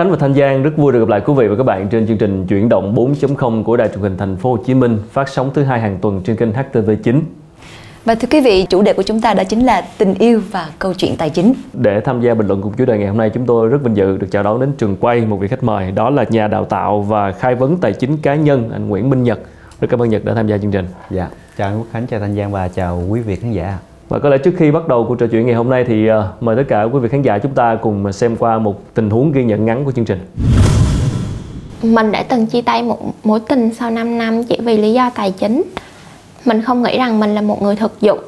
Khánh và Thanh Giang rất vui được gặp lại quý vị và các bạn trên chương trình Chuyển động 4.0 của Đài truyền hình Thành phố Hồ Chí Minh phát sóng thứ hai hàng tuần trên kênh HTV9. Và thưa quý vị, chủ đề của chúng ta đó chính là tình yêu và câu chuyện tài chính. Để tham gia bình luận cùng chủ đề ngày hôm nay, chúng tôi rất vinh dự được chào đón đến trường quay một vị khách mời, đó là nhà đào tạo và khai vấn tài chính cá nhân anh Nguyễn Minh Nhật. Rất cảm ơn Nhật đã tham gia chương trình. Dạ, chào anh Quốc Khánh, chào Thanh Giang và chào quý vị khán giả. Và có lẽ trước khi bắt đầu cuộc trò chuyện ngày hôm nay thì ờ, mời tất cả quý vị khán giả chúng ta cùng xem qua một tình huống ghi nhận ngắn của chương trình. Mình đã từng chia tay một mối tình sau 5 năm chỉ vì lý do tài chính. Mình không nghĩ rằng mình là một người thực dụng.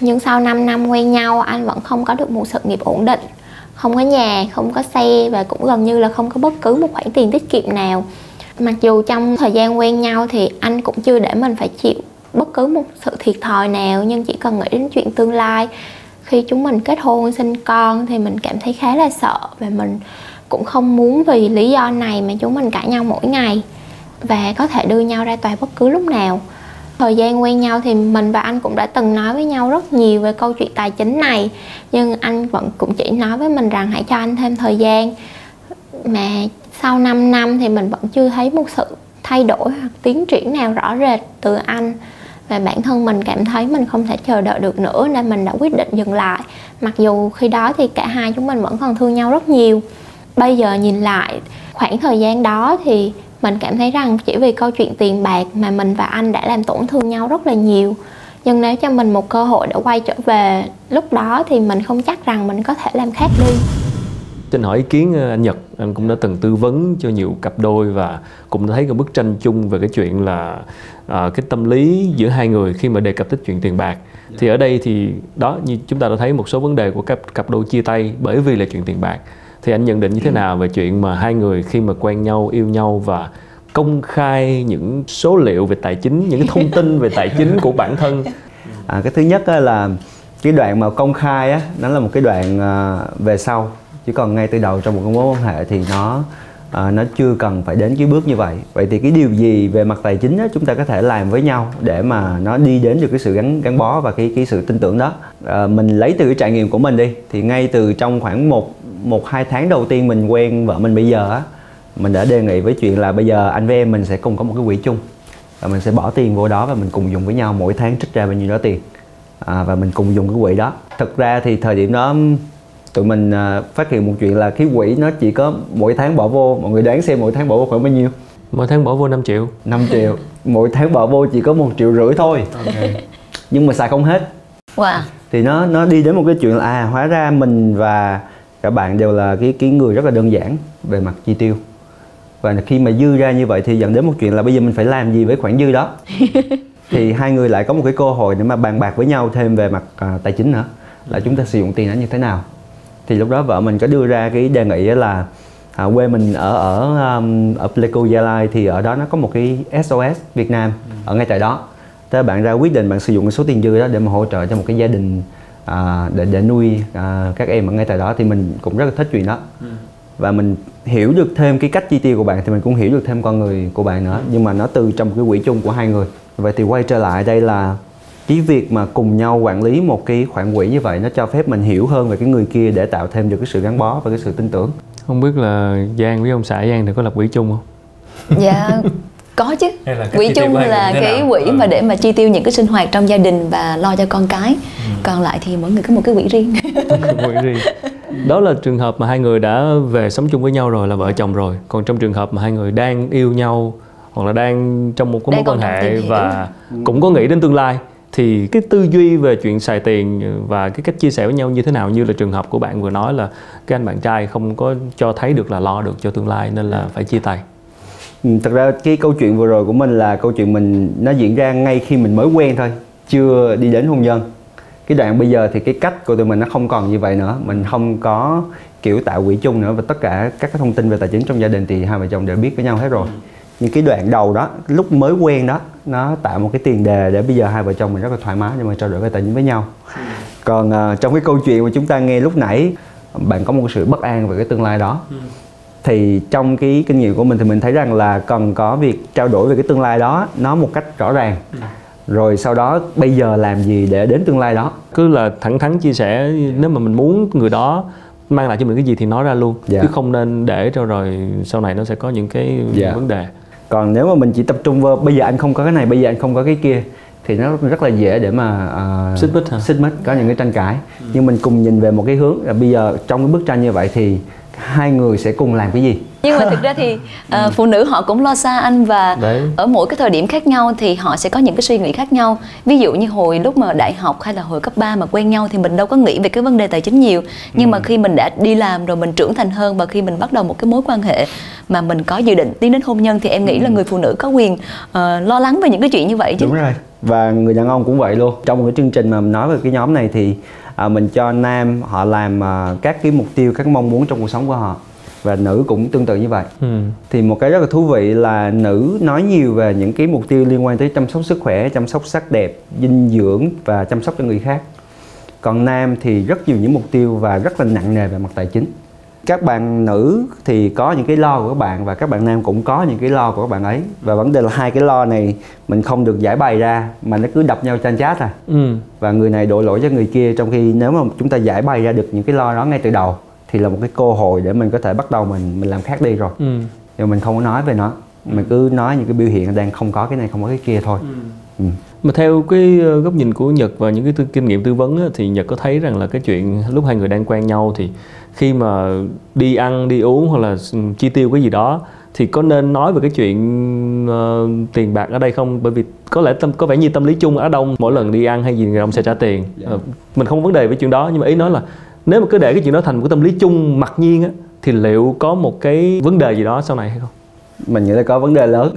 Nhưng sau 5 năm quen nhau anh vẫn không có được một sự nghiệp ổn định. Không có nhà, không có xe và cũng gần như là không có bất cứ một khoản tiền tiết kiệm nào. Mặc dù trong thời gian quen nhau thì anh cũng chưa để mình phải chịu bất cứ một sự thiệt thòi nào, nhưng chỉ cần nghĩ đến chuyện tương lai. Khi chúng mình kết hôn, sinh con thì mình cảm thấy khá là sợ và mình cũng không muốn vì lý do này mà chúng mình cãi nhau mỗi ngày và có thể đưa nhau ra tòa bất cứ lúc nào. Thời gian quen nhau thì mình và anh cũng đã từng nói với nhau rất nhiều về câu chuyện tài chính này, nhưng anh vẫn cũng chỉ nói với mình rằng hãy cho anh thêm thời gian. Mà sau 5 năm thì mình vẫn chưa thấy một sự thay đổi hoặc tiến triển nào rõ rệt từ anh và bản thân mình cảm thấy mình không thể chờ đợi được nữa nên mình đã quyết định dừng lại. Mặc dù khi đó thì cả hai chúng mình vẫn còn thương nhau rất nhiều. Bây giờ nhìn lại khoảng thời gian đó thì mình cảm thấy rằng chỉ vì câu chuyện tiền bạc mà mình và anh đã làm tổn thương nhau rất là nhiều. Nhưng nếu cho mình một cơ hội để quay trở về, lúc đó thì mình không chắc rằng mình có thể làm khác đi. Xin hỏi ý kiến ờ, anh Nhật, anh cũng đã từng tư vấn cho nhiều cặp đôi và cũng đã thấy cái bức tranh chung về cái chuyện là à, cái tâm lý giữa hai người khi mà đề cập tới chuyện tiền bạc. Thì ở đây thì đó như chúng ta đã thấy một số vấn đề của các cặp đôi chia tay bởi vì là chuyện tiền bạc. Thì anh nhận định như thế nào về chuyện mà hai người khi mà quen nhau, yêu nhau và công khai những số liệu về tài chính, những cái thông tin về tài chính của bản thân. À, cái thứ nhất là cái đoạn mà công khai á, nó là một cái đoạn à, về sau chứ còn ngay từ đầu trong một mối quan hệ thì nó à, nó chưa cần phải đến cái bước như vậy. Vậy thì cái điều gì về mặt tài chính đó, chúng ta có thể làm với nhau để mà nó đi đến được cái sự gắn gắn bó và cái cái sự tin tưởng đó? À, mình lấy từ cái trải nghiệm của mình đi. Thì ngay từ trong khoảng một một hai tháng đầu tiên mình quen vợ mình bây giờ á mình đã đề nghị với chuyện là bây giờ anh với em mình sẽ cùng có một cái quỹ chung. Và mình sẽ bỏ tiền vô đó và mình cùng dùng với nhau mỗi tháng trích ra bao nhiêu đó tiền. À, và mình cùng dùng cái quỹ đó. Thực ra thì thời điểm đó tụi mình uh, phát hiện một chuyện là cái quỹ nó chỉ có mỗi tháng bỏ vô. Mọi người đoán xem mỗi tháng bỏ vô khoảng bao nhiêu? Mỗi tháng bỏ vô 5 triệu. 5 triệu. Mỗi tháng bỏ vô chỉ có một triệu rưỡi thôi. Okay. nhưng mà xài không hết. Wow. thì nó nó đi đến một cái chuyện là à hóa ra mình và các bạn đều là cái cái người rất là đơn giản về mặt chi tiêu. Và khi mà dư ra như vậy thì dẫn đến một chuyện là bây giờ mình phải làm gì với khoản dư đó? Thì hai người lại có một cái cơ hội để mà bàn bạc với nhau thêm về mặt uh, tài chính nữa. Là chúng ta sử dụng tiền đó như thế nào thì lúc đó vợ mình có đưa ra cái đề nghị là à, quê mình ở ở um, ở Pleiku Gia Lai thì ở đó nó có một cái SOS Việt Nam ừ. ở ngay tại đó thế bạn ra quyết định bạn sử dụng cái số tiền dư đó để mà hỗ trợ cho một cái gia đình à, để để nuôi à, các em ở ngay tại đó thì mình cũng rất là thích chuyện đó ừ. và mình hiểu được thêm cái cách chi tiêu của bạn thì mình cũng hiểu được thêm con người của bạn nữa ừ. nhưng mà nó từ trong một cái quỹ chung của hai người vậy thì quay trở lại đây là cái việc mà cùng nhau quản lý một cái khoản quỹ như vậy nó cho phép mình hiểu hơn về cái người kia để tạo thêm được cái sự gắn bó và cái sự tin tưởng. Không biết là giang với ông xã giang thì có lập quỹ chung không? Dạ có chứ. Quỹ chung là cái nào? quỹ ừ. mà để mà chi tiêu những cái sinh hoạt trong gia đình và lo cho con cái. Ừ. còn lại thì mỗi người có một cái quỹ riêng. Quỹ riêng. Đó là trường hợp mà hai người đã về sống chung với nhau rồi là vợ chồng rồi. Còn trong trường hợp mà hai người đang yêu nhau hoặc là đang trong một cái mối quan hệ và cũng có nghĩ đến tương lai thì cái tư duy về chuyện xài tiền và cái cách chia sẻ với nhau như thế nào, như là trường hợp của bạn vừa nói là cái anh bạn trai không có cho thấy được là lo được cho tương lai nên là phải chia tay? Ừ, thật ra cái câu chuyện vừa rồi của mình là câu chuyện mình, nó diễn ra ngay khi mình mới quen thôi, chưa đi đến hôn nhân. Cái đoạn bây giờ thì cái cách của tụi mình nó không còn như vậy nữa, mình không có kiểu tạo quỹ chung nữa và tất cả các cái thông tin về tài chính trong gia đình thì hai vợ chồng đều biết với nhau hết rồi những cái đoạn đầu đó lúc mới quen đó nó tạo một cái tiền đề để bây giờ hai vợ chồng mình rất là thoải mái để mà trao đổi về tài chính với nhau còn uh, trong cái câu chuyện mà chúng ta nghe lúc nãy bạn có một sự bất an về cái tương lai đó ừ. thì trong cái kinh nghiệm của mình thì mình thấy rằng là cần có việc trao đổi về cái tương lai đó nó một cách rõ ràng ừ. rồi sau đó bây giờ làm gì để đến tương lai đó cứ là thẳng thắn chia sẻ nếu mà mình muốn người đó mang lại cho mình cái gì thì nói ra luôn dạ. chứ không nên để cho rồi sau này nó sẽ có những cái dạ. vấn đề còn nếu mà mình chỉ tập trung vào bây giờ anh không có cái này bây giờ anh không có cái kia thì nó rất là dễ để mà uh, xích mích hả? xích mích có những cái tranh cãi ừ. nhưng mình cùng nhìn về một cái hướng là bây giờ trong cái bức tranh như vậy thì hai người sẽ cùng làm cái gì? Nhưng mà thực ra thì uh, phụ nữ họ cũng lo xa anh và Đấy. ở mỗi cái thời điểm khác nhau thì họ sẽ có những cái suy nghĩ khác nhau. Ví dụ như hồi lúc mà đại học hay là hồi cấp 3 mà quen nhau thì mình đâu có nghĩ về cái vấn đề tài chính nhiều. Nhưng ừ. mà khi mình đã đi làm rồi mình trưởng thành hơn và khi mình bắt đầu một cái mối quan hệ mà mình có dự định tiến đến hôn nhân thì em nghĩ ừ. là người phụ nữ có quyền uh, lo lắng về những cái chuyện như vậy chứ. Đúng rồi. Và người đàn ông cũng vậy luôn. Trong một cái chương trình mà mình nói về cái nhóm này thì à, mình cho nam họ làm à, các cái mục tiêu các mong muốn trong cuộc sống của họ. Và nữ cũng tương tự như vậy. Ừ. thì một cái rất là thú vị là nữ nói nhiều về những cái mục tiêu liên quan tới chăm sóc sức khỏe chăm sóc sắc đẹp dinh dưỡng và chăm sóc cho người khác. Còn nam thì rất nhiều những mục tiêu và rất là nặng nề về mặt tài chính các bạn nữ thì có những cái lo của các bạn và các bạn nam cũng có những cái lo của các bạn ấy và vấn đề là hai cái lo này mình không được giải bày ra mà nó cứ đập nhau tranh chát à ừ. và người này đổ lỗi cho người kia trong khi nếu mà chúng ta giải bày ra được những cái lo đó ngay từ đầu thì là một cái cơ hội để mình có thể bắt đầu mình mình làm khác đi rồi ừ. nhưng mình không có nói về nó mình cứ nói những cái biểu hiện đang không có cái này không có cái kia thôi ừ. Ừ. mà theo cái ờ, góc nhìn của Nhật và những cái tư, kinh nghiệm tư vấn á, thì Nhật có thấy rằng là cái chuyện lúc hai người đang quen nhau thì khi mà đi ăn đi uống hoặc là chi tiêu cái gì đó thì có nên nói về cái chuyện uh, tiền bạc ở đây không? Bởi vì có lẽ tâm có vẻ như tâm lý chung ở đông mỗi lần đi ăn hay gì người ông sẽ trả tiền. Uh, mình không có vấn đề với chuyện đó nhưng mà ý nói là nếu mà cứ để cái chuyện đó thành một cái tâm lý chung mặc nhiên á thì liệu có một cái vấn đề gì đó sau này hay không? Mình nghĩ là có vấn đề lớn.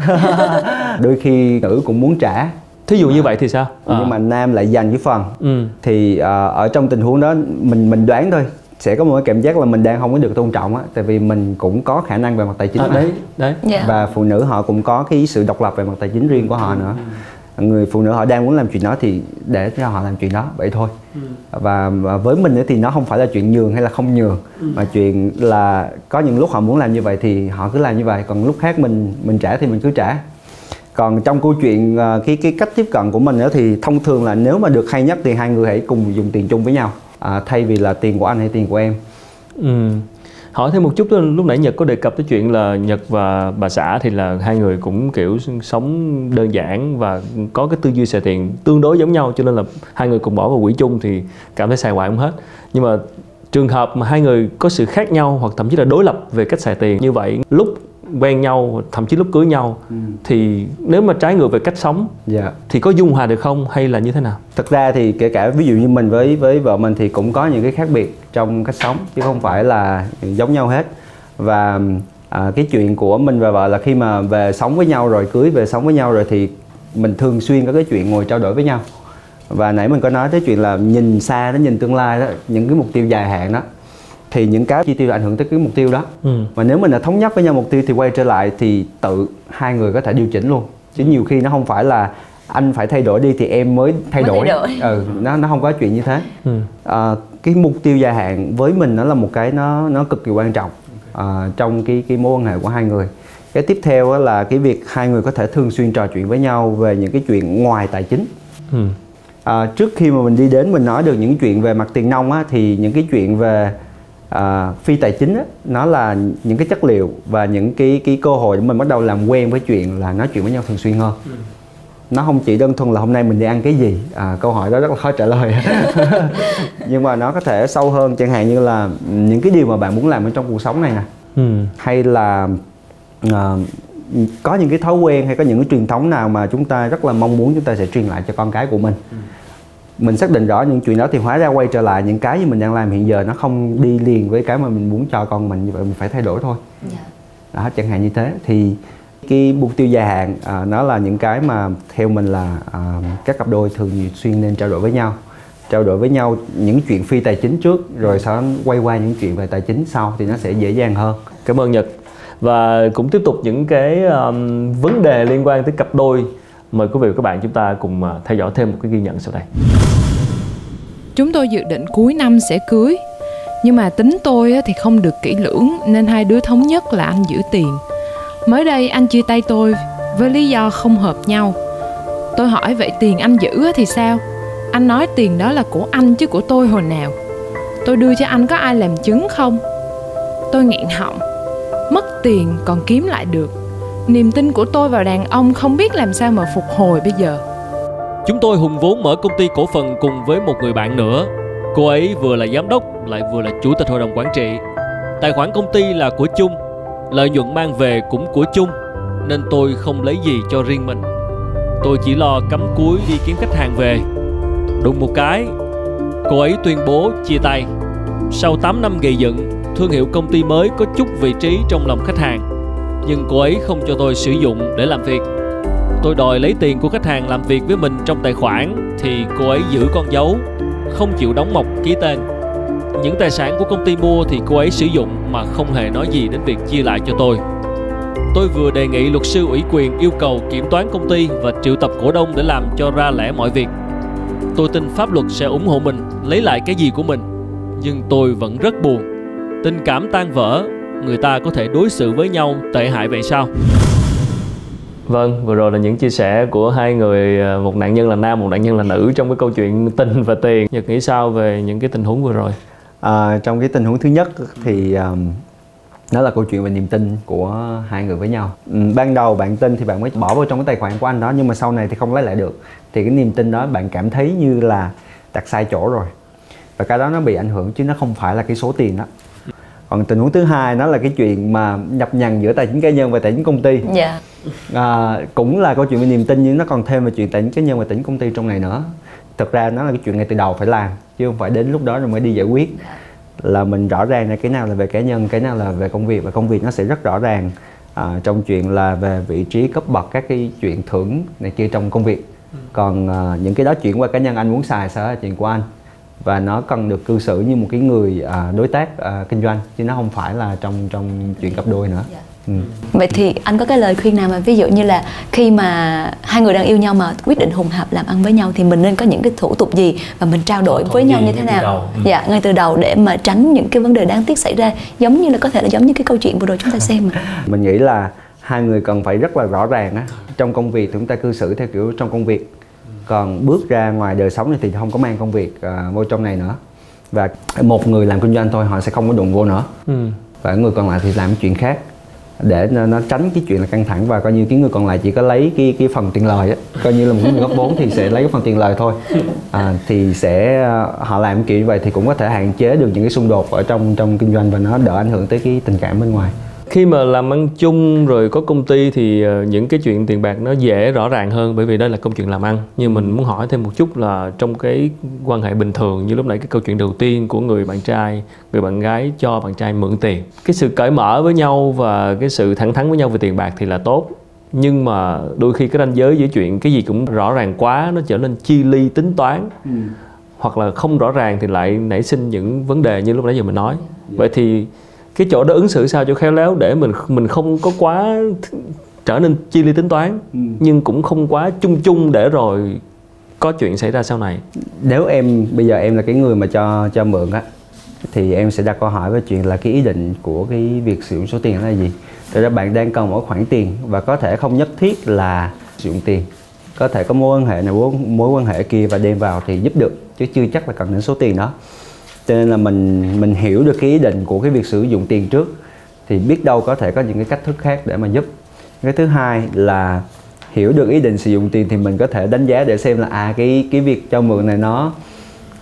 Đôi khi nữ cũng muốn trả thí dụ như vậy thì sao nhưng à. mà nam lại dành cái phần ừ. thì uh, ở trong tình huống đó mình mình đoán thôi sẽ có một cái cảm giác là mình đang không có được tôn trọng á tại vì mình cũng có khả năng về mặt tài chính à, đấy đấy yeah. Dạ. và phụ nữ họ cũng có cái sự độc lập về mặt tài chính riêng của họ nữa người phụ nữ họ đang muốn làm chuyện đó thì để cho họ làm chuyện đó vậy thôi ừ. và, và với mình thì nó không phải là chuyện nhường hay là không nhường ừ. mà chuyện là có những lúc họ muốn làm như vậy thì họ cứ làm như vậy còn lúc khác mình mình trả thì mình cứ trả còn trong câu chuyện à, cái cái cách tiếp cận của mình nữa thì thông thường là nếu mà được hay nhất thì hai người hãy cùng dùng tiền chung với nhau. À, thay vì là tiền của anh hay tiền của em. Ừ. hỏi thêm một chút lúc nãy nhật có đề cập tới chuyện là nhật và bà xã thì là hai người cũng kiểu sống đơn giản và có cái tư duy xài tiền tương đối giống nhau cho nên là hai người cùng bỏ vào quỹ chung thì cảm thấy xài hoài không hết. Nhưng mà trường hợp mà hai người có sự khác nhau hoặc thậm chí là đối lập về cách xài tiền như vậy lúc quen nhau thậm chí lúc cưới nhau ừ. thì nếu mà trái ngược về cách sống. Dạ. thì có dung hòa được không hay là như thế nào thật ra thì kể cả ví dụ như mình với với vợ mình thì cũng có những cái khác biệt trong cách sống chứ không phải là giống nhau hết và à, cái chuyện của mình và vợ là khi mà về sống với nhau rồi cưới về sống với nhau rồi thì mình thường xuyên có cái chuyện ngồi trao đổi với nhau và nãy mình có nói tới chuyện là nhìn xa đến nhìn tương lai đó những cái mục tiêu dài hạn đó thì những cái chi tiêu ảnh hưởng tới cái mục tiêu đó ừ. mà nếu mình đã thống nhất với nhau mục tiêu thì quay trở lại thì tự hai người có thể điều chỉnh luôn chứ nhiều khi nó không phải là anh phải thay đổi đi thì em mới thay mới đổi, thay đổi. ừ nó nó không có chuyện như thế ừ. à, cái mục tiêu dài hạn với mình nó là một cái nó nó cực kỳ quan trọng à, trong cái cái mối quan hệ của hai người cái tiếp theo là cái việc hai người có thể thường xuyên trò chuyện với nhau về những cái chuyện ngoài tài chính ừ. à, trước khi mà mình đi đến mình nói được những chuyện về mặt tiền nông á, thì những cái chuyện về à, phi tài chính á, nó là những cái chất liệu và những cái cái cơ hội để mình bắt đầu làm quen với chuyện là nói chuyện với nhau thường xuyên hơn. Ừ. nó không chỉ đơn thuần là hôm nay mình đi ăn cái gì. À, câu hỏi đó rất là khó trả lời. Nhưng mà nó có thể sâu hơn chẳng hạn như là những cái điều mà bạn muốn làm ở trong cuộc sống này nè. Ừ. hay là à, có những cái thói quen hay có những cái truyền thống nào mà chúng ta rất là mong muốn chúng ta sẽ truyền lại cho con cái của mình. Ừ mình xác định rõ những chuyện đó thì hóa ra quay trở lại những cái như mình đang làm hiện giờ nó không đi liền với cái mà mình muốn cho con mình như vậy mình phải thay đổi thôi. Yeah. Dạ. đó chẳng hạn như thế. Thì cái mục tiêu dài hạn à, nó là những cái mà theo mình là à, các cặp đôi thường xuyên nên trao đổi với nhau. Trao đổi với nhau những chuyện phi tài chính trước rồi sau đó quay qua những chuyện về tài chính sau thì nó sẽ dễ dàng hơn. Cảm ơn nhật. Và cũng tiếp tục những cái um, vấn đề liên quan tới cặp đôi Mời quý vị và các bạn chúng ta cùng à, theo dõi thêm một cái ghi nhận sau đây. Chúng tôi dự định cuối năm sẽ cưới. Nhưng mà tính tôi thì không được kỹ lưỡng, Nên hai đứa thống nhất là anh giữ tiền. Mới đây anh chia tay tôi Với lý do không hợp nhau. Tôi hỏi vậy tiền anh giữ thì sao? Anh nói tiền đó là của anh chứ của tôi hồi nào? Tôi đưa cho anh có ai làm chứng không? Tôi nghẹn họng. Mất tiền còn kiếm lại được niềm tin của tôi vào đàn ông không biết làm sao mà phục hồi bây giờ. Chúng tôi hùng vốn mở công ty cổ phần cùng với một người bạn nữa. Cô ấy vừa là giám đốc, lại vừa là chủ tịch hội đồng quản trị. Tài khoản công ty là của chung, lợi nhuận mang về cũng của chung, nên tôi không lấy gì cho riêng mình. Tôi chỉ lo cắm cúi đi kiếm khách hàng về. Đụng một cái, cô ấy tuyên bố chia tay. Sau 8 năm gây dựng, thương hiệu công ty mới có chút vị trí trong lòng khách hàng nhưng cô ấy không cho tôi sử dụng để làm việc. Tôi đòi lấy tiền của khách hàng làm việc với mình trong tài khoản, thì cô ấy giữ con dấu, không chịu đóng mộc ký tên. Những tài sản của công ty mua thì cô ấy sử dụng mà không hề nói gì đến việc chia lại cho tôi. Tôi vừa đề nghị luật sư ủy quyền yêu cầu kiểm toán công ty và triệu tập cổ đông để làm cho ra lẽ mọi việc. Tôi tin pháp luật sẽ ủng hộ mình, lấy lại cái gì của mình. Nhưng tôi vẫn rất buồn. Tình cảm tan vỡ người ta có thể đối xử với nhau tệ hại vậy sao Vâng, vừa rồi là những chia sẻ của hai người, à, một nạn nhân là nam, một nạn nhân là nữ trong cái câu chuyện tình và tiền. Nhật nghĩ sao về những cái tình huống vừa rồi? À, trong cái tình huống thứ nhất thì um, đó là câu chuyện về niềm tin của hai người với nhau. Ừ, ban đầu bạn tin thì bạn mới bỏ vào trong cái tài khoản của anh đó nhưng mà sau này thì không lấy lại được. Thì cái niềm tin đó bạn cảm thấy như là đặt sai chỗ rồi. Và cái đó nó bị ảnh hưởng chứ nó không phải là cái số tiền đó còn tình huống thứ hai nó là cái chuyện mà nhập nhằng giữa tài chính cá nhân và tài chính công ty yeah. Dạ. à, cũng là câu chuyện về niềm tin nhưng nó còn thêm về chuyện tài chính cá nhân và tài chính công ty trong này nữa thực ra nó là cái chuyện ngay từ đầu phải làm chứ không phải đến lúc đó rồi mới đi giải quyết là mình rõ ràng là cái nào là về cá nhân cái nào là về công việc và công việc nó sẽ rất rõ ràng à, trong chuyện là về vị trí cấp bậc các cái chuyện thưởng này kia trong công việc ừ. còn à, những cái đó chuyển qua cá nhân anh muốn xài sao là chuyện của anh và nó cần được cư xử như một cái người à, đối tác à, kinh doanh chứ nó không phải là trong trong chuyện cặp đôi nữa. Yeah. Dạ. Ừ. Vậy thì anh có cái lời khuyên nào mà ví dụ như là khi mà hai người đang yêu nhau mà quyết định hùng hạp làm ăn với nhau thì mình nên có những cái thủ tục gì và mình trao đổi với nhau như thế nào? Ừ. Dạ ngay từ đầu để mà tránh những cái vấn đề đáng tiếc xảy ra giống như là có thể là giống như cái câu chuyện vừa rồi chúng ta xem mà. Mình nghĩ là hai người cần phải rất là rõ ràng á trong công việc thì chúng ta cư xử theo kiểu trong công việc còn bước ra ngoài đời sống thì không có mang công việc uh, vô trong này nữa. Và một người làm kinh doanh thôi họ sẽ không có đụng vô nữa. Ừ. và người còn lại thì làm chuyện khác để nó, nó tránh cái chuyện là căng thẳng. Và coi như cái người còn lại chỉ có lấy cái cái phần tiền lời á. Coi như là một người góp vốn thì sẽ lấy cái phần tiền lời thôi. À, thì sẽ ờ, họ làm kiểu như vậy thì cũng có thể hạn chế được những cái xung đột ở trong trong kinh doanh và nó đỡ ảnh hưởng tới cái tình cảm bên ngoài khi mà làm ăn chung rồi có công ty thì ờ, những cái chuyện tiền bạc nó dễ rõ ràng hơn bởi vì đây là công chuyện làm ăn. Nhưng mình muốn hỏi thêm một chút là trong cái quan hệ bình thường như lúc nãy cái câu chuyện đầu tiên của người bạn trai người bạn gái cho bạn trai mượn tiền cái sự cởi mở với nhau và cái sự thẳng thắn với nhau về tiền bạc thì là tốt. Nhưng mà đôi khi cái ranh giới giữa chuyện cái gì cũng rõ ràng quá nó trở nên chi ly tính toán ừ. hoặc là không rõ ràng thì lại nảy sinh những vấn đề như lúc nãy giờ mình nói. Vậy thì cái chỗ đó ứng xử sao cho khéo léo để mình mình không có quá trở nên chi ly tính toán ừ. nhưng cũng không quá chung chung để rồi có chuyện xảy ra sau này. Nếu em bây giờ em là cái người mà cho cho mượn á thì em sẽ đặt câu hỏi về chuyện là cái ý định của cái việc sử dụng số tiền là gì? Thực ra bạn đang cần một khoản tiền và có thể không nhất thiết là sử dụng tiền. Có thể có mối quan hệ này mối, mối quan hệ kia và đem vào thì giúp được chứ chưa chắc là cần đến số tiền đó cho nên là mình mình hiểu được cái ý định của cái việc sử dụng tiền trước thì biết đâu có thể có những cái cách thức khác để mà giúp. Cái thứ hai là hiểu được ý định sử dụng tiền thì mình có thể đánh giá để xem là à cái cái việc cho mượn này nó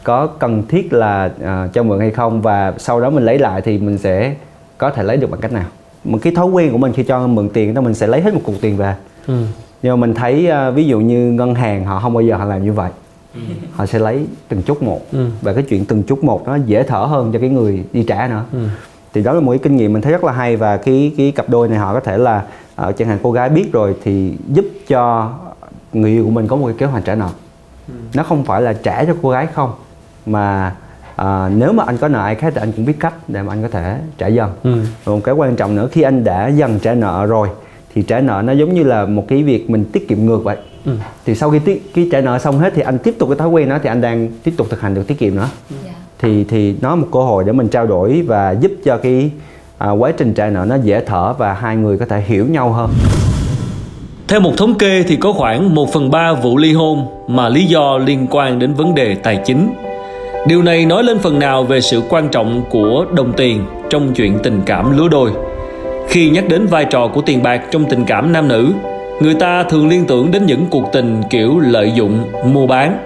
có cần thiết là uh, cho mượn hay không và sau đó mình lấy lại thì mình sẽ có thể lấy được bằng cách nào. Một cái thói quen của mình khi cho mượn tiền đó mình sẽ lấy hết một cục tiền về. Ừ. nhưng mà mình thấy uh, ví dụ như ngân hàng họ không bao giờ họ làm như vậy Ừ. họ sẽ lấy từng chút một ừ. và cái chuyện từng chút một nó dễ thở hơn cho cái người đi trả nữa ừ. thì đó là một cái kinh nghiệm mình thấy rất là hay và cái cái cặp đôi này họ có thể là uh, chẳng hạn cô gái biết rồi thì giúp cho người yêu của mình có một cái kế hoạch trả nợ ừ. nó không phải là trả cho cô gái không mà à, nếu mà anh có nợ ai khác thì anh cũng biết cách để mà anh có thể trả dần ừ. một cái quan trọng nữa khi anh đã dần trả nợ rồi thì trả nợ nó giống như là một cái việc mình tiết kiệm ngược vậy ừ. thì sau khi tiết cái trả nợ xong hết thì anh tiếp tục cái thói quen đó thì anh đang tiếp tục thực hành được tiết kiệm nữa yeah. Dạ. thì thì nó một cơ hội để mình trao đổi và giúp cho cái à, quá trình trả nợ nó dễ thở và hai người có thể hiểu nhau hơn theo một thống kê thì có khoảng 1 phần 3 vụ ly hôn mà lý do liên quan đến vấn đề tài chính. Điều này nói lên phần nào về sự quan trọng của đồng tiền trong chuyện tình cảm lứa đôi. Khi nhắc đến vai trò của tiền bạc trong tình cảm nam nữ, người ta thường liên tưởng đến những cuộc tình kiểu lợi dụng, mua bán.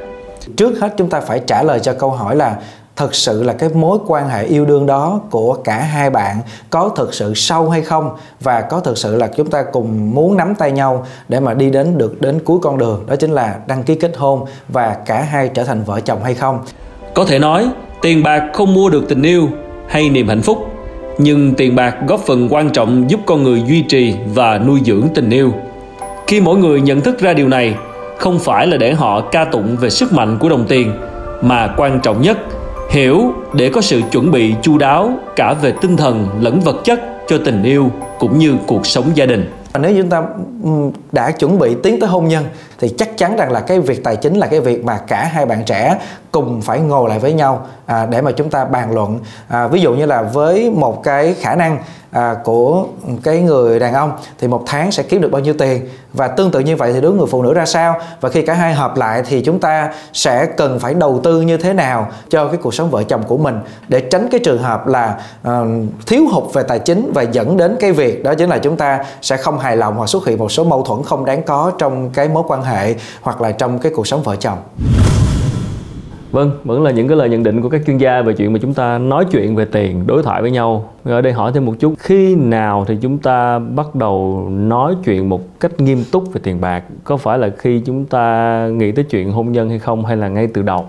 Trước hết chúng ta phải trả lời cho câu hỏi là thật sự là cái mối quan hệ yêu đương đó của cả hai bạn có thực sự sâu hay không? Và có thực sự là chúng ta cùng muốn nắm tay nhau để mà đi đến được đến cuối con đường? Đó chính là đăng ký kết hôn và cả hai trở thành vợ chồng hay không? Có thể nói tiền bạc không mua được tình yêu hay niềm hạnh phúc nhưng tiền bạc góp phần quan trọng giúp con người duy trì và nuôi dưỡng tình yêu khi mỗi người nhận thức ra điều này, không phải là để họ ca tụng về sức mạnh của đồng tiền, mà quan trọng nhất, hiểu để có sự chuẩn bị chu đáo cả về tinh thần lẫn vật chất cho tình yêu cũng như cuộc sống gia đình. Nếu chúng ta đã chuẩn bị tiến tới hôn nhân, thì chắc chắn rằng là cái việc tài chính là cái việc mà cả hai bạn trẻ cùng phải ngồi lại với nhau à, để mà chúng ta bàn luận. À, ví dụ như là với một cái khả năng à, của cái người đàn ông thì một tháng sẽ kiếm được bao nhiêu tiền? Và tương tự như vậy thì đối người phụ nữ ra sao? Và khi cả hai hợp lại thì chúng ta sẽ cần phải đầu tư như thế nào cho cái cuộc sống vợ chồng của mình? Để tránh cái trường hợp là uh, thiếu hụt về tài chính và dẫn đến cái việc đó chính là chúng ta sẽ không hài lòng hoặc xuất hiện một số mâu thuẫn không đáng có trong cái mối quan hệ hoặc là trong cái cuộc sống vợ chồng. Vâng, vẫn là những cái lời nhận định của các chuyên gia về chuyện mà chúng ta nói chuyện về tiền, đối thoại với nhau. Ở đây hỏi thêm một chút, khi nào thì chúng ta bắt đầu nói chuyện một cách nghiêm túc về tiền bạc? Có phải là khi chúng ta nghĩ tới chuyện hôn nhân hay không hay là ngay từ đầu?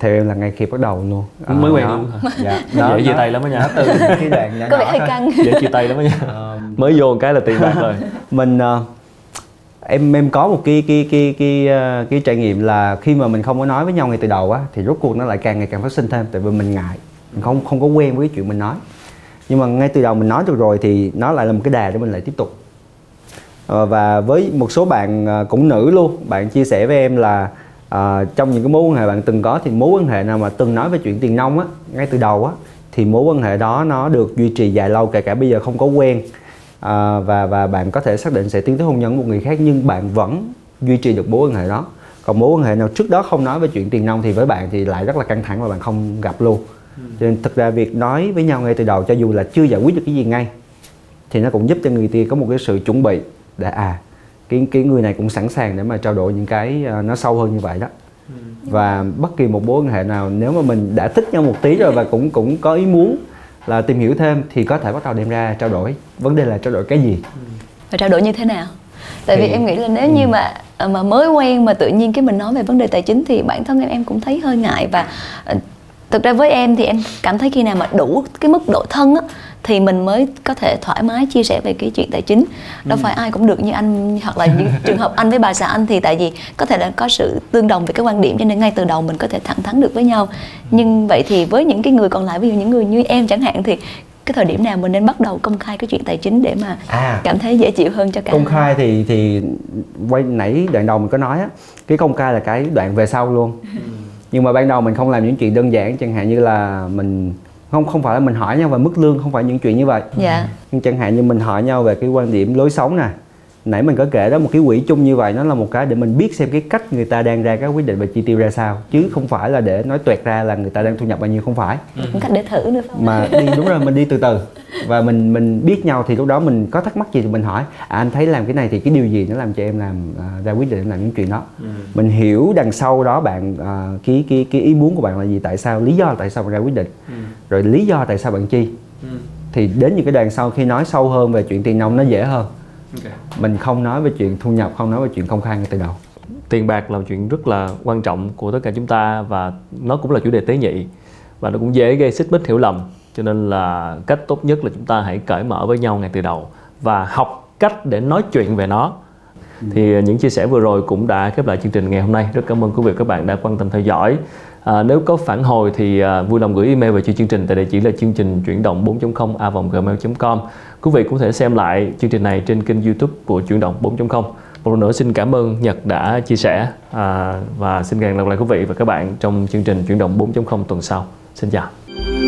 theo em là ngay khi bắt đầu luôn. À, mới quen luôn dạ đó, dễ chia tay lắm á nha. Từ cái đoạn có vẻ hơi căng. Dễ chia tay lắm á nha. Ờ, mới vô cái là tiền bạc rồi. Mình uh, em em có một cái cái cái cái ờ, cái, trải nghiệm là khi mà mình không có nói với nhau ngay từ đầu á thì rốt cuộc nó lại càng ngày càng phát sinh thêm tại vì mình ngại mình không không có quen với cái chuyện mình nói. Nhưng mà ngay từ đầu mình nói được rồi thì nó lại là một cái đà để mình lại tiếp tục. Ờ, và với một số bạn ờ, cũng nữ luôn bạn chia sẻ với em là à, trong những cái mối quan hệ bạn từng có thì mối quan hệ nào mà từng nói về chuyện tiền nông á ngay từ đầu á thì mối quan hệ đó nó được duy trì dài lâu kể cả bây giờ không có quen à, và và bạn có thể xác định sẽ tiến tới hôn nhân với một người khác nhưng bạn vẫn duy trì được mối quan hệ đó còn mối quan hệ nào trước đó không nói về chuyện tiền nông thì với bạn thì lại rất là căng thẳng và bạn không gặp luôn ừ. cho nên thực ra việc nói với nhau ngay từ đầu cho dù là chưa giải quyết được cái gì ngay thì nó cũng giúp cho người kia có một cái sự chuẩn bị để à cái cái người này cũng sẵn sàng để mà trao đổi những cái uh, nó sâu hơn như vậy đó ừ. và bất kỳ một mối quan hệ nào nếu mà mình đã thích nhau một tí rồi và cũng cũng có ý muốn là tìm hiểu thêm thì có thể bắt đầu đem ra trao đổi. Vấn đề là trao đổi cái gì? Và trao đổi như thế nào? Tại thì, vì em nghĩ là nếu ừ. như mà ờ, mà mới quen mà tự nhiên cái mình nói về vấn đề tài chính thì bản thân em em cũng thấy hơi ngại. Và ờ, thực ra với em thì em cảm thấy khi nào mà đủ cái mức độ thân á thì mình mới có thể thoải mái chia sẻ về cái chuyện tài chính đâu ừ. phải ai cũng được như anh hoặc là những trường hợp anh với bà xã anh thì tại vì có thể là có sự tương đồng về cái quan điểm cho nên ngay từ đầu mình có thể thẳng thắn được với nhau nhưng vậy thì với những cái người còn lại ví dụ những người như em chẳng hạn thì cái thời điểm nào mình nên bắt đầu công khai cái chuyện tài chính để mà à, cảm thấy dễ chịu hơn cho cả công khai thì thì quay nãy đoạn đầu mình có nói á cái công khai là cái đoạn về sau luôn ừ. nhưng mà ban đầu mình không làm những chuyện đơn giản chẳng hạn như là mình không không phải là mình hỏi nhau về mức lương không phải những chuyện như vậy dạ. nhưng chẳng hạn như mình hỏi nhau về cái quan điểm lối sống nè nãy mình có kể đó một cái quỹ chung như vậy nó là một cái để mình biết xem cái cách người ta đang ra các quyết định về chi tiêu ra sao chứ không phải là để nói tuẹt ra là người ta đang thu nhập bao nhiêu không phải ừ. cách để thử nữa không? mà đi đúng rồi mình đi từ từ và mình mình biết nhau thì lúc đó mình có thắc mắc gì thì mình hỏi à, anh thấy làm cái này thì cái điều gì nó làm cho em làm à, ra quyết định làm những chuyện đó ừ. mình hiểu đằng sau đó bạn à, cái cái cái ý muốn của bạn là gì tại sao lý do tại sao bạn ra quyết định ừ. rồi lý do tại sao bạn chi ừ. thì đến những cái đoạn sau khi nói sâu hơn về chuyện tiền nông nó dễ hơn okay. mình không nói về chuyện thu nhập không nói về chuyện công khai ngay từ đầu. Tiền bạc là một chuyện rất là quan trọng của tất cả chúng ta và nó cũng là chủ đề tế nhị và nó cũng dễ gây xích mích hiểu lầm. Cho nên là cách tốt nhất là chúng ta hãy cởi mở với nhau ngay từ đầu và học cách để nói chuyện về nó. Thì những chia sẻ vừa rồi cũng đã khép lại chương trình ngày hôm nay. Rất cảm ơn quý vị và các bạn đã quan tâm theo dõi à, nếu có phản hồi thì à, vui lòng gửi email về cho chương trình tại địa chỉ là chương trình chuyển động 4.0 a gmail.com quý vị cũng thể xem lại chương trình này trên kênh youtube của chuyển động 4.0 một lần nữa xin cảm ơn Nhật đã chia sẻ à, và xin hẹn gặp lại quý vị và các bạn trong chương trình chuyển động 4.0 tuần sau. Xin chào.